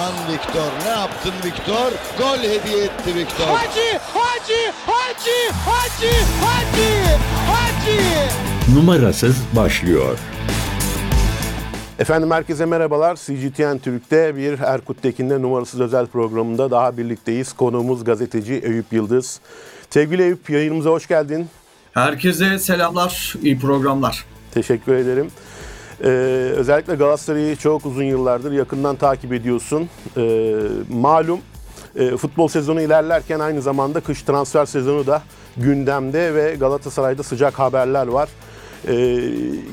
Aman Viktor ne yaptın Viktor? Gol hediye etti Viktor. Hacı, Hacı, Hacı, Hacı, Hacı, Hacı. numarasız başlıyor. Efendim herkese merhabalar. CGTN Türk'te bir Erkut Tekin'le numarasız özel programında daha birlikteyiz. Konuğumuz gazeteci Eyüp Yıldız. Sevgili Eyüp yayınımıza hoş geldin. Herkese selamlar, iyi programlar. Teşekkür ederim. Ee, özellikle Galatasaray'ı çok uzun yıllardır yakından takip ediyorsun. Ee, malum e, futbol sezonu ilerlerken aynı zamanda kış transfer sezonu da gündemde ve Galatasaray'da sıcak haberler var. Ee,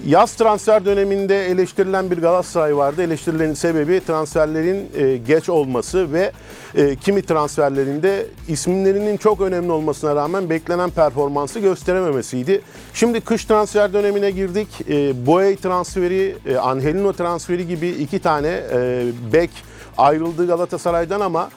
yaz transfer döneminde eleştirilen bir Galatasaray vardı. Eleştirilerin sebebi transferlerin e, geç olması ve e, kimi transferlerinde isimlerinin çok önemli olmasına rağmen beklenen performansı gösterememesiydi. Şimdi kış transfer dönemine girdik. E, Boey transferi, e, Angelino transferi gibi iki tane bek ayrıldı Galatasaray'dan ama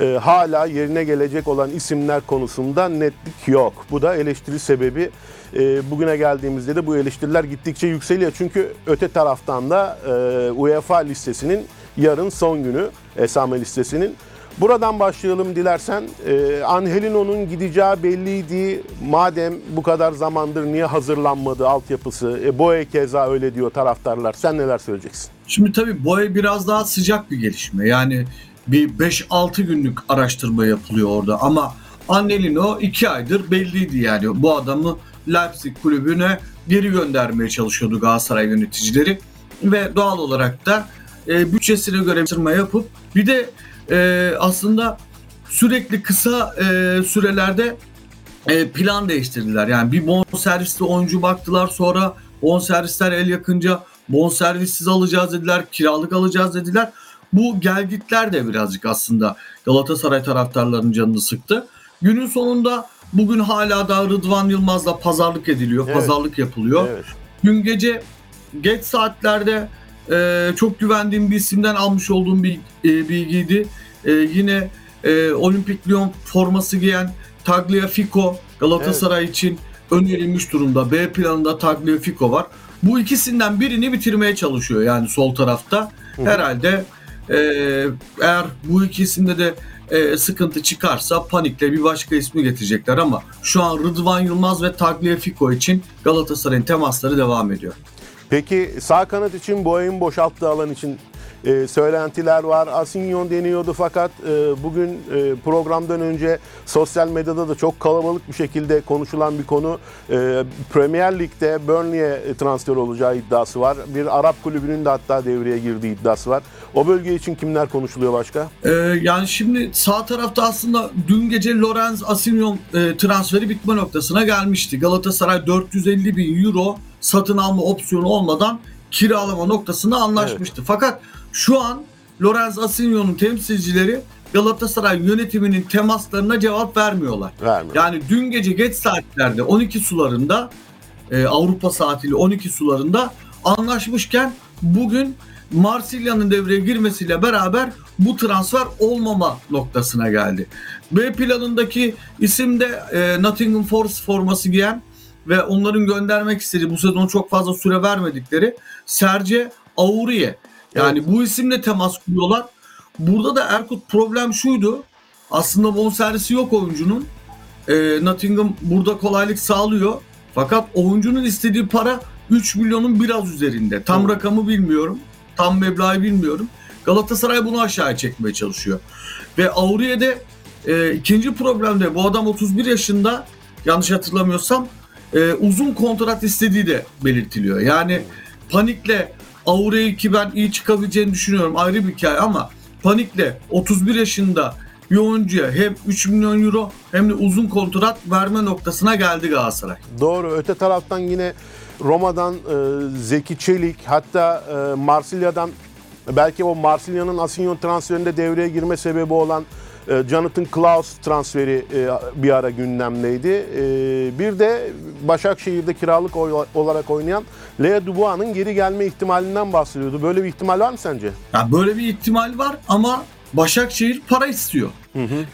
e, hala yerine gelecek olan isimler konusunda netlik yok. Bu da eleştiri sebebi. E, bugüne geldiğimizde de bu eleştiriler gittikçe yükseliyor. Çünkü öte taraftan da e, UEFA listesinin yarın son günü, esame listesinin. Buradan başlayalım dilersen. E, Angelino'nun gideceği belliydi. Madem bu kadar zamandır niye hazırlanmadı altyapısı? E, Boye keza öyle diyor taraftarlar. Sen neler söyleyeceksin? Şimdi tabii boya biraz daha sıcak bir gelişme. Yani bir 5-6 günlük araştırma yapılıyor orada ama Annelino 2 aydır belliydi yani bu adamı Leipzig kulübüne geri göndermeye çalışıyordu Galatasaray yöneticileri ve doğal olarak da e, bütçesine göre araştırma yapıp bir de e, aslında sürekli kısa e, sürelerde e, plan değiştirdiler. Yani bir bonservisli oyuncu baktılar sonra bonservisler el yakınca bonservissiz alacağız dediler, kiralık alacağız dediler. Bu gelgitler de birazcık aslında Galatasaray taraftarlarının canını sıktı. Günün sonunda bugün hala da Rıdvan Yılmaz'la pazarlık ediliyor, Evet. pazarlık yapılıyor. Evet. Dün gece geç saatlerde e, çok güvendiğim bir isimden almış olduğum bir e, bilgiydi. E, yine e, Olimpik Lyon forması giyen Tagliafico Galatasaray için önerilmiş durumda. B planında Tagliafico var. Bu ikisinden birini bitirmeye çalışıyor yani sol tarafta. Herhalde e, eğer bu ikisinde de e, sıkıntı çıkarsa panikle bir başka ismi getirecekler ama şu an Rıdvan Yılmaz ve Tagliafico için Galatasaray'ın temasları devam ediyor. Peki sağ kanat için Boya'nın boşalttığı alan için e, söylentiler var. Asinyon deniyordu fakat e, bugün e, programdan önce sosyal medyada da çok kalabalık bir şekilde konuşulan bir konu. E, Premier Lig'de Burnley'e transfer olacağı iddiası var. Bir Arap kulübünün de hatta devreye girdiği iddiası var. O bölge için kimler konuşuluyor başka? Ee, yani şimdi sağ tarafta aslında dün gece Lorenz Asimyon e, transferi bitme noktasına gelmişti. Galatasaray 450 bin euro satın alma opsiyonu olmadan kiralama noktasında anlaşmıştı. Fakat şu an Lorenz Asinyon'un temsilcileri Galatasaray yönetiminin temaslarına cevap vermiyorlar. Vermiyor. Yani dün gece geç saatlerde 12 sularında e, Avrupa saatiyle 12 sularında anlaşmışken bugün Marsilya'nın devreye girmesiyle beraber bu transfer olmama noktasına geldi. B planındaki isim de e, Nottingham Forest forması giyen ve onların göndermek istediği bu sezon çok fazla süre vermedikleri Serge Aurier. Yani bu isimle temas kuruyorlar. Burada da Erkut problem şuydu. Aslında bonservisi yok oyuncunun. E, Nottingham burada kolaylık sağlıyor. Fakat oyuncunun istediği para 3 milyonun biraz üzerinde. Tam Hı. rakamı bilmiyorum. Tam meblağı bilmiyorum. Galatasaray bunu aşağıya çekmeye çalışıyor. Ve Auriye'de e, ikinci problemde bu adam 31 yaşında yanlış hatırlamıyorsam e, uzun kontrat istediği de belirtiliyor. Yani panikle Auriye'yi ki ben iyi çıkabileceğini düşünüyorum ayrı bir hikaye ama panikle 31 yaşında bir oyuncuya hem 3 milyon euro hem de uzun kontrat verme noktasına geldi Galatasaray. Doğru. Öte taraftan yine Roma'dan e, Zeki Çelik hatta e, Marsilya'dan belki o Marsilya'nın Asinyon transferinde devreye girme sebebi olan Jonathan Klaus transferi e, bir ara gündemdeydi. E, bir de Başakşehir'de kiralık olarak oynayan Lea Dubois'ın geri gelme ihtimalinden bahsediyordu. Böyle bir ihtimal var mı sence? Yani böyle bir ihtimal var ama Başakşehir para istiyor.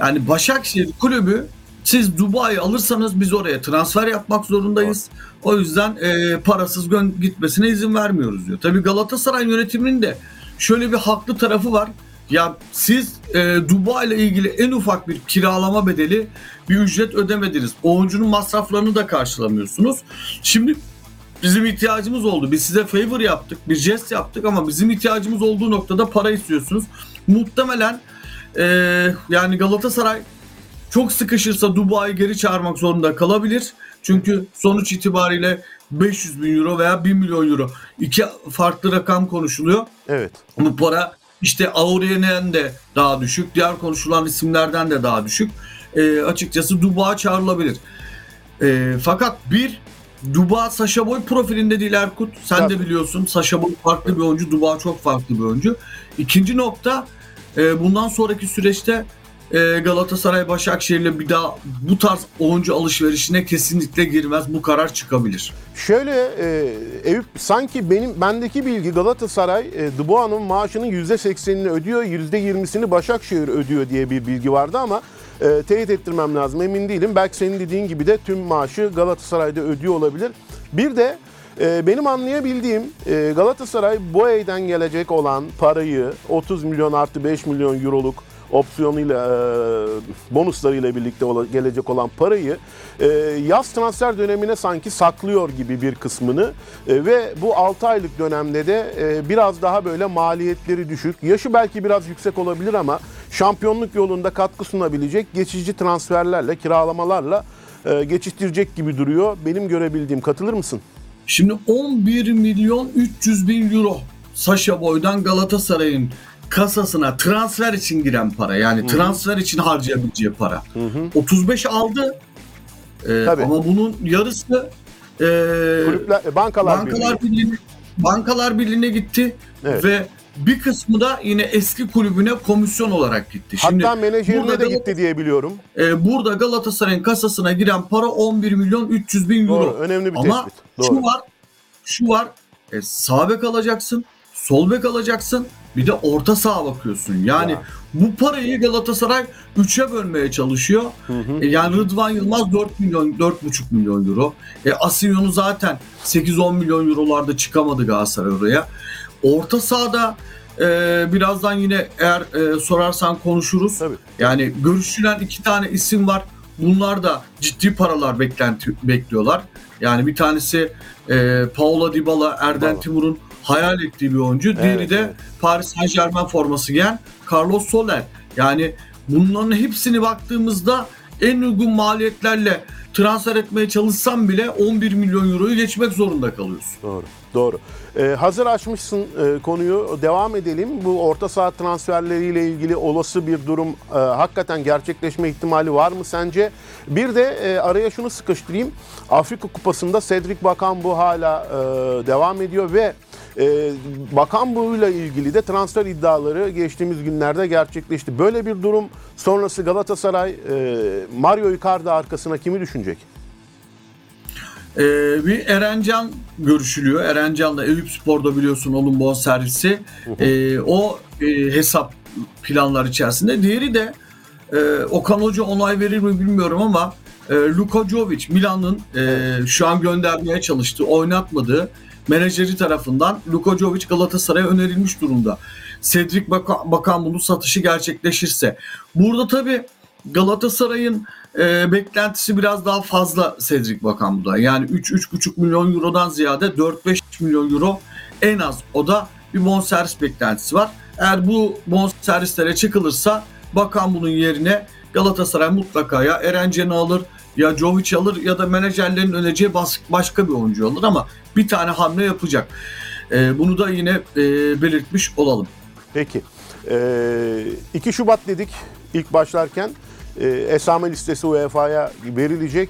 Yani Başakşehir kulübü siz Dubai'yi alırsanız biz oraya transfer yapmak zorundayız. O yüzden e, parasız gitmesine izin vermiyoruz diyor. Tabii Galatasaray yönetiminin de şöyle bir haklı tarafı var. Ya siz e, Dubai ile ilgili en ufak bir kiralama bedeli bir ücret ödemediniz. Oyuncunun masraflarını da karşılamıyorsunuz. Şimdi bizim ihtiyacımız oldu. Biz size favor yaptık, bir jest yaptık ama bizim ihtiyacımız olduğu noktada para istiyorsunuz. Muhtemelen e, yani Galatasaray çok sıkışırsa Dubai'yi geri çağırmak zorunda kalabilir. Çünkü sonuç itibariyle 500 bin euro veya 1 milyon euro iki farklı rakam konuşuluyor. Evet. Bu para işte Aurelian'den de daha düşük. Diğer konuşulan isimlerden de daha düşük. E, açıkçası Duba çağrılabilir. E, fakat bir Duba Sasha Boy profilinde değil Erkut. Sen Tabii. de biliyorsun Sasha Boy farklı bir oyuncu. Duba çok farklı bir oyuncu. İkinci nokta e, bundan sonraki süreçte e, Galatasaray Başakşehir'le bir daha bu tarz oyuncu alışverişine kesinlikle girmez. Bu karar çıkabilir. Şöyle e, Eyüp sanki benim bendeki bilgi Galatasaray e, Dubois'un maaşının %80'ini ödüyor, %20'sini Başakşehir ödüyor diye bir bilgi vardı ama e, teyit ettirmem lazım emin değilim. Belki senin dediğin gibi de tüm maaşı Galatasaray'da ödüyor olabilir. Bir de e, benim anlayabildiğim e, Galatasaray Boey'den gelecek olan parayı 30 milyon artı 5 milyon euroluk opsiyonuyla e, bonuslarıyla birlikte ola- gelecek olan parayı e, yaz transfer dönemine sanki saklıyor gibi bir kısmını E, ve bu 6 aylık dönemde de e, biraz daha böyle maliyetleri düşük yaşı belki biraz yüksek olabilir ama şampiyonluk yolunda katkı sunabilecek geçici transferlerle kiralamalarla e, geçiştirecek gibi duruyor benim görebildiğim katılır mısın? Şimdi 11 milyon 300 bin euro Sasha Boy'dan Galatasaray'ın kasasına transfer için giren para. Yani transfer için harcayabileceği para. 35 aldı. Ee, Tabii. ama bunun yarısı e, Kulüpler, e, bankalar, Bankalar Birliği. Birliği'ne Bankalar Birliği'ne gitti Evet. ve bir kısmı da yine eski kulübüne komisyon olarak gitti. Şimdi Hatta menajerine burada de Galata- gitti diye biliyorum. e, burada Galatasaray'ın kasasına giren para 11 milyon 300 bin euro. Doğru, önemli bir Ama tespit. Doğru. şu var, şu var. E, sağ bek alacaksın, sol bek alacaksın. Bir de orta saha bakıyorsun. Yani Ya. bu parayı Galatasaray 3'e bölmeye çalışıyor. E, yani Rıdvan Yılmaz 4 milyon 4,5 milyon euro. E, Asinyonu zaten 8-10 milyon eurolarda çıkamadı Galatasaray oraya. Orta sahada e, birazdan yine eğer e, sorarsan konuşuruz. Tabii. Yani görüşülen iki tane isim var. Bunlar da ciddi paralar beklenti bekliyorlar. Yani bir tanesi e, Paula Dybala, Erden Dybala. Timur'un hayal ettiği bir oyuncu. Diğeri de evet. Paris Saint Germain forması giyen Carlos Soler. Yani bunların hepsini baktığımızda en uygun maliyetlerle transfer etmeye çalışsam bile 11 milyon euroyu geçmek zorunda kalıyorsun. Doğru. Doğru. Ee, hazır açmışsın e, konuyu. Devam edelim. Bu orta saha transferleriyle ilgili olası bir durum e, hakikaten gerçekleşme ihtimali var mı sence? Bir de e, araya şunu sıkıştırayım. Afrika Kupası'nda Cedric Bakambu hala e, devam ediyor ve e, Bakambu ile ilgili de transfer iddiaları geçtiğimiz günlerde gerçekleşti. Böyle bir durum sonrası Galatasaray e, Mario Icardi arkasına kimi düşünecek? Ee, bir Erencan görüşülüyor. Erencan'la Eyüp Spor'da biliyorsun onun bonservisi. Ee, o e, hesap planlar içerisinde. Diğeri de e, Okan Hoca onay verir mi bilmiyorum ama e, Luka Jovic Milan'ın e, şu an göndermeye çalıştığı, oynatmadığı menajeri tarafından Luka Jovic Galatasaray'a önerilmiş durumda. Cedric Baka- Bakan bunun satışı gerçekleşirse. Burada tabii Galatasaray'ın e, beklentisi biraz daha fazla Cedric Bakan'da. Yani 3-3,5 milyon eurodan ziyade 4-5 milyon euro en az o da bir bonservis beklentisi var. Eğer bu bonservislere çıkılırsa Bakan bunun yerine Galatasaray mutlaka ya Erencen'i alır ya Jovic alır ya da menajerlerin önereceği bas- başka bir oyuncu alır ama bir tane hamle yapacak. E, bunu da yine e, belirtmiş olalım. Peki. Ee, 2 Şubat dedik ilk başlarken. Ee, esame listesi UEFA'ya verilecek.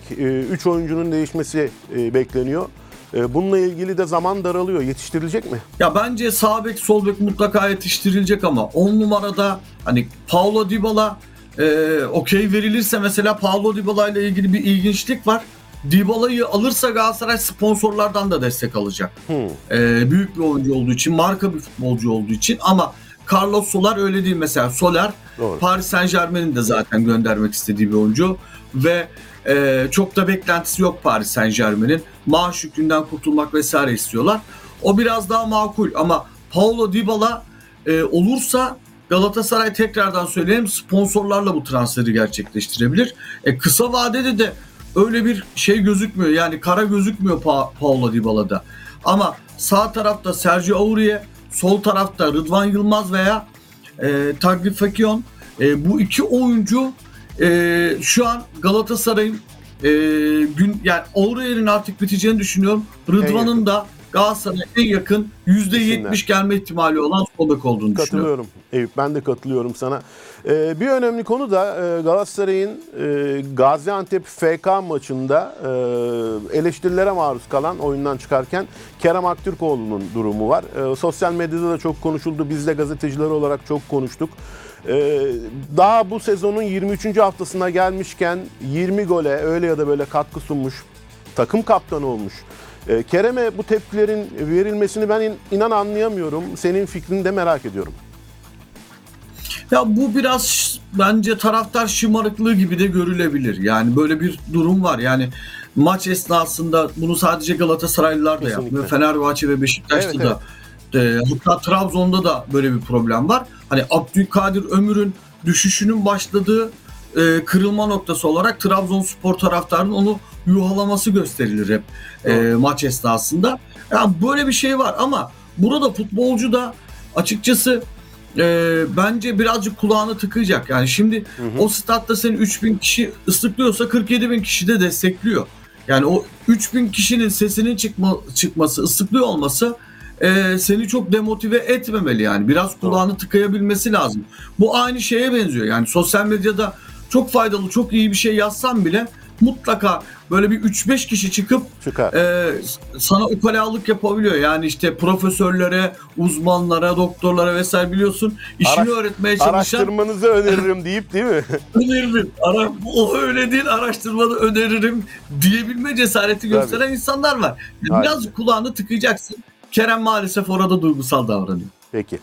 3 oyuncunun değişmesi e, bekleniyor. Ee, bununla ilgili de zaman daralıyor. Yetiştirilecek mi? Ya bence sağ bek sol bek mutlaka yetiştirilecek ama 10 numarada hani Paulo Dybala e, okey verilirse mesela Paulo Dybala ile ilgili bir ilginçlik var. Dybala'yı alırsa Galatasaray sponsorlardan da destek alacak. Hmm. E, büyük bir oyuncu olduğu için, marka bir futbolcu olduğu için ama Carlos Soler öyle değil mesela. Soler Doğru. Paris Saint Germain'in de zaten göndermek istediği bir oyuncu ve e, çok da beklentisi yok Paris Saint Germain'in. Maaş yükünden kurtulmak vesaire istiyorlar. O biraz daha makul ama Paulo Dybala e, olursa Galatasaray tekrardan söyleyeyim sponsorlarla bu transferi gerçekleştirebilir. E, kısa vadede de öyle bir şey gözükmüyor. Yani kara gözükmüyor pa- Paulo Dybala'da. Ama sağ tarafta Sergio Aurier, sol tarafta Rıdvan Yılmaz veya e, Tagliafico e, bu iki oyuncu e, şu an Galatasaray'ın e, gün yani Aurier'in artık biteceğini düşünüyorum. Rıdvan'ın da Galatasaray'a en yakın %70 gelme ihtimali olan sol bek olduğunu düşünüyorum. Katılıyorum Eyüp ben de katılıyorum sana. Ee, bir önemli konu da e, Galatasaray'ın e, Gaziantep FK maçında e, eleştirilere maruz kalan oyundan çıkarken Kerem Aktürkoğlu'nun durumu var. E, sosyal medyada da çok konuşuldu. Biz de gazeteciler olarak çok konuştuk. E, daha bu sezonun 23. haftasına gelmişken 20 gole öyle ya da böyle katkı sunmuş takım kaptanı olmuş. E, Kerem'e bu tepkilerin verilmesini ben in- inan anlayamıyorum. Senin fikrini de merak ediyorum. Ya bu biraz bence taraftar şımarıklığı gibi de görülebilir. Yani böyle bir durum var. Yani maç esnasında bunu sadece Galatasaraylılar da yapmıyor. Fenerbahçe ve Beşiktaş'ta Evet, da e, hatta Trabzon'da da böyle bir problem var. Hani Abdülkadir Ömür'ün düşüşünün başladığı e, kırılma noktası olarak Trabzonspor taraftarının onu yuhalaması gösterilir hep e, maç esnasında. Yani böyle bir şey var ama burada futbolcu da açıkçası e, bence birazcık kulağını tıkayacak. Yani şimdi o statta seni 3000 kişi ıslıklıyorsa 47 bin kişi de destekliyor. Yani o 3000 kişinin sesinin çıkma, çıkması, ıslıklıyor olması e, seni çok demotive etmemeli yani. Biraz kulağını tıkayabilmesi lazım. Bu aynı şeye benziyor. Yani sosyal medyada çok faydalı, çok iyi bir şey yazsam bile mutlaka böyle bir 3-5 kişi çıkıp Çıkar. e, sana ukalalık yapabiliyor. Yani işte profesörlere, uzmanlara, doktorlara vesaire biliyorsun işini Araş- öğretmeye çalışan Araştırmanızı öneririm deyip değil mi? öneririm. Ara, o öyle değil araştırmada öneririm diyebilme cesareti gösteren insanlar var. Aynen. Biraz kulağını tıkayacaksın. Kerem maalesef orada duygusal davranıyor. Peki.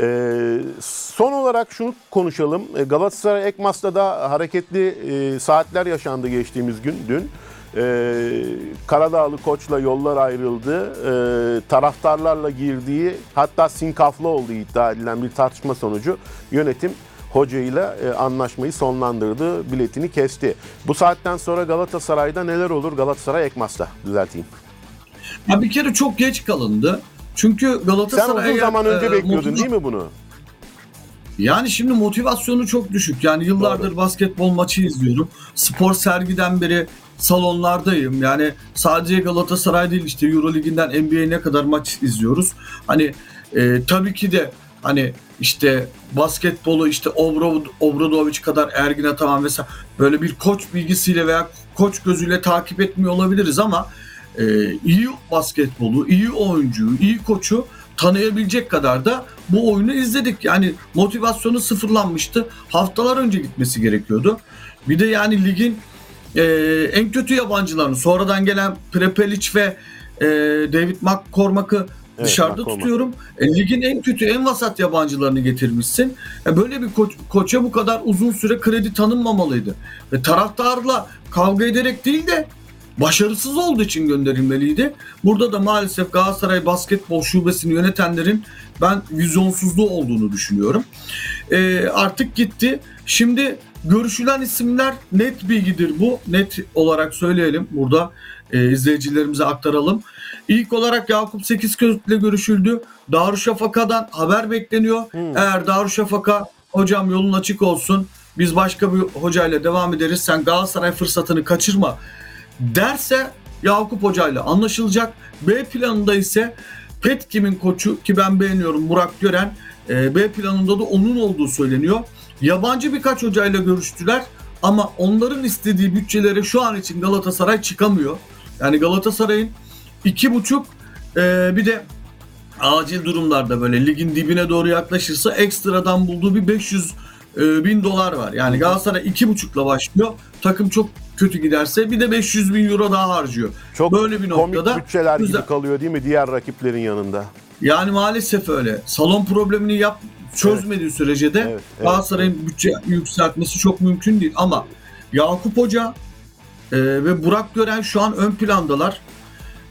Ee, son olarak şunu konuşalım. Ee, Galatasaray Ekmas'ta da hareketli e, saatler yaşandı geçtiğimiz gün dün. Ee, Karadağlı koçla yollar ayrıldı. Ee, taraftarlarla girdiği hatta sinkaflı olduğu iddia edilen bir tartışma sonucu yönetim hocayla e, anlaşmayı sonlandırdı, biletini kesti. Bu saatten sonra Galatasaray'da neler olur Galatasaray Ekmas'ta düzelteyim. Ya bir kere çok geç kalındı. Çünkü Sen Galatasaray uzun zaman önce e, bekliyordun değil mi bunu? Yani şimdi motivasyonu çok düşük. Yani yıllardır Doğru. basketbol maçı izliyorum. Spor sergiden beri salonlardayım. Yani sadece Galatasaray değil işte Euroliginden NBA'ye ne kadar maç izliyoruz. Hani e, tabii ki de hani işte basketbolu işte Obro, Obradoviç kadar Ergin Ataman vesaire böyle bir koç bilgisiyle veya koç gözüyle takip etmiyor olabiliriz ama e, iyi basketbolu, iyi oyuncuyu, iyi koçu tanıyabilecek kadar da bu oyunu izledik. Yani motivasyonu sıfırlanmıştı. Haftalar önce gitmesi gerekiyordu. Bir de yani ligin e, en kötü yabancılarını sonradan gelen Prepelic ve e, David McCormack'ı Evet, dışarıda McCormack. tutuyorum. E, ligin en kötü, en vasat yabancılarını getirmişsin. E, böyle bir koç, koça bu kadar uzun süre kredi tanınmamalıydı. Ve taraftarla kavga ederek değil de başarısız olduğu için gönderilmeliydi. Burada da maalesef Galatasaray basketbol şubesini yönetenlerin ben vizyonsuzluğu olduğunu düşünüyorum. E, artık gitti. Şimdi görüşülen isimler net bilgidir bu. Net olarak söyleyelim burada e, izleyicilerimize aktaralım. İlk olarak Yakup Sekizköz ile görüşüldü. Darüşşafaka'dan haber bekleniyor. Eğer Darüşşafaka hocam yolun açık olsun. Biz başka bir hocayla devam ederiz. Sen Galatasaray fırsatını kaçırma derse Yakup Hoca ile anlaşılacak. B planında ise Petkim'in koçu ki ben beğeniyorum Burak Gören. e, B planında da onun olduğu söyleniyor. Yabancı birkaç hocayla görüştüler ama onların istediği bütçelere şu an için Galatasaray çıkamıyor. Yani Galatasaray'ın iki buçuk e, bir de acil durumlarda böyle ligin dibine doğru yaklaşırsa ekstradan bulduğu bir 500 e, bin dolar var. Yani Galatasaray iki buçukla başlıyor. Takım çok kötü giderse bir de 500 bin euro daha harcıyor. Çok Böyle bir komik noktada bütçeler güzel. gibi kalıyor değil mi diğer rakiplerin yanında? Yani maalesef öyle. Salon problemini yap çözmediği sürece de Evet, evet, Galatasaray'ın bütçe yükseltmesi çok mümkün değil. Ama Yakup Hoca e, ve Burak Gören şu an ön plandalar.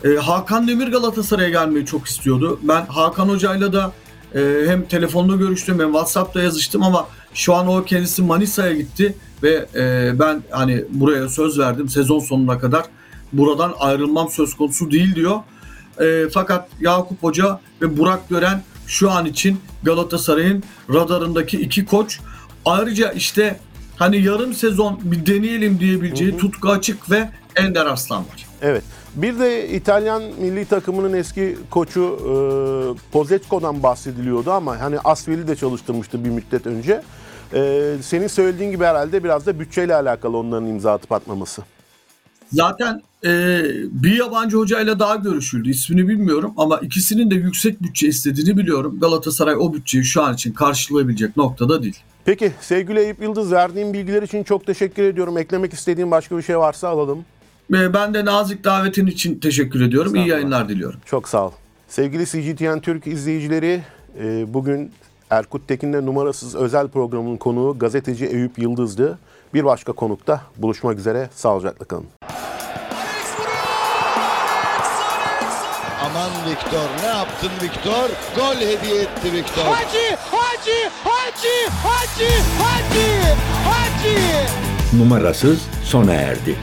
E, Hakan Demir Galatasaray'a gelmeyi çok istiyordu. Ben Hakan Hoca'yla da e, hem telefonda görüştüm hem WhatsApp'ta yazıştım ama şu an o kendisi Manisa'ya gitti ve e, ben hani buraya söz verdim sezon sonuna kadar buradan ayrılmam söz konusu değil diyor. E, fakat Yakup Hoca ve Burak Gören şu an için Galatasaray'ın radarındaki iki koç. Ayrıca işte hani yarım sezon bir deneyelim diyebileceği Tutku Açık ve Ender Arslan var. Evet. Bir de İtalyan milli takımının eski koçu e, Pozetko'dan bahsediliyordu ama hani Asvel'i de çalıştırmıştı bir müddet önce. E, senin söylediğin gibi herhalde biraz da bütçeyle alakalı onların imza atıp atmaması. Zaten e, bir yabancı hocayla daha görüşüldü. İsmini bilmiyorum ama ikisinin de yüksek bütçe istediğini biliyorum. Galatasaray o bütçeyi şu an için karşılayabilecek noktada değil. Peki sevgili Eyüp Yıldız verdiğin bilgiler için çok teşekkür ediyorum. Eklemek istediğin başka bir şey varsa alalım. Ve ben de nazik davetin için teşekkür ediyorum. İyi yayınlar diliyorum. Çok sağ ol. Sevgili CGTN Türk izleyicileri, e, bugün Erkut Tekin'le numarasız özel programın konuğu gazeteci Eyüp Yıldız'dı. Bir başka konukta buluşmak üzere. Sağlıcakla kalın. Aman Viktor ne yaptın Viktor? Gol hediye etti Viktor. Hacı, Hacı, Hacı, Hacı, Hacı, Hacı. Numarasız sona erdi.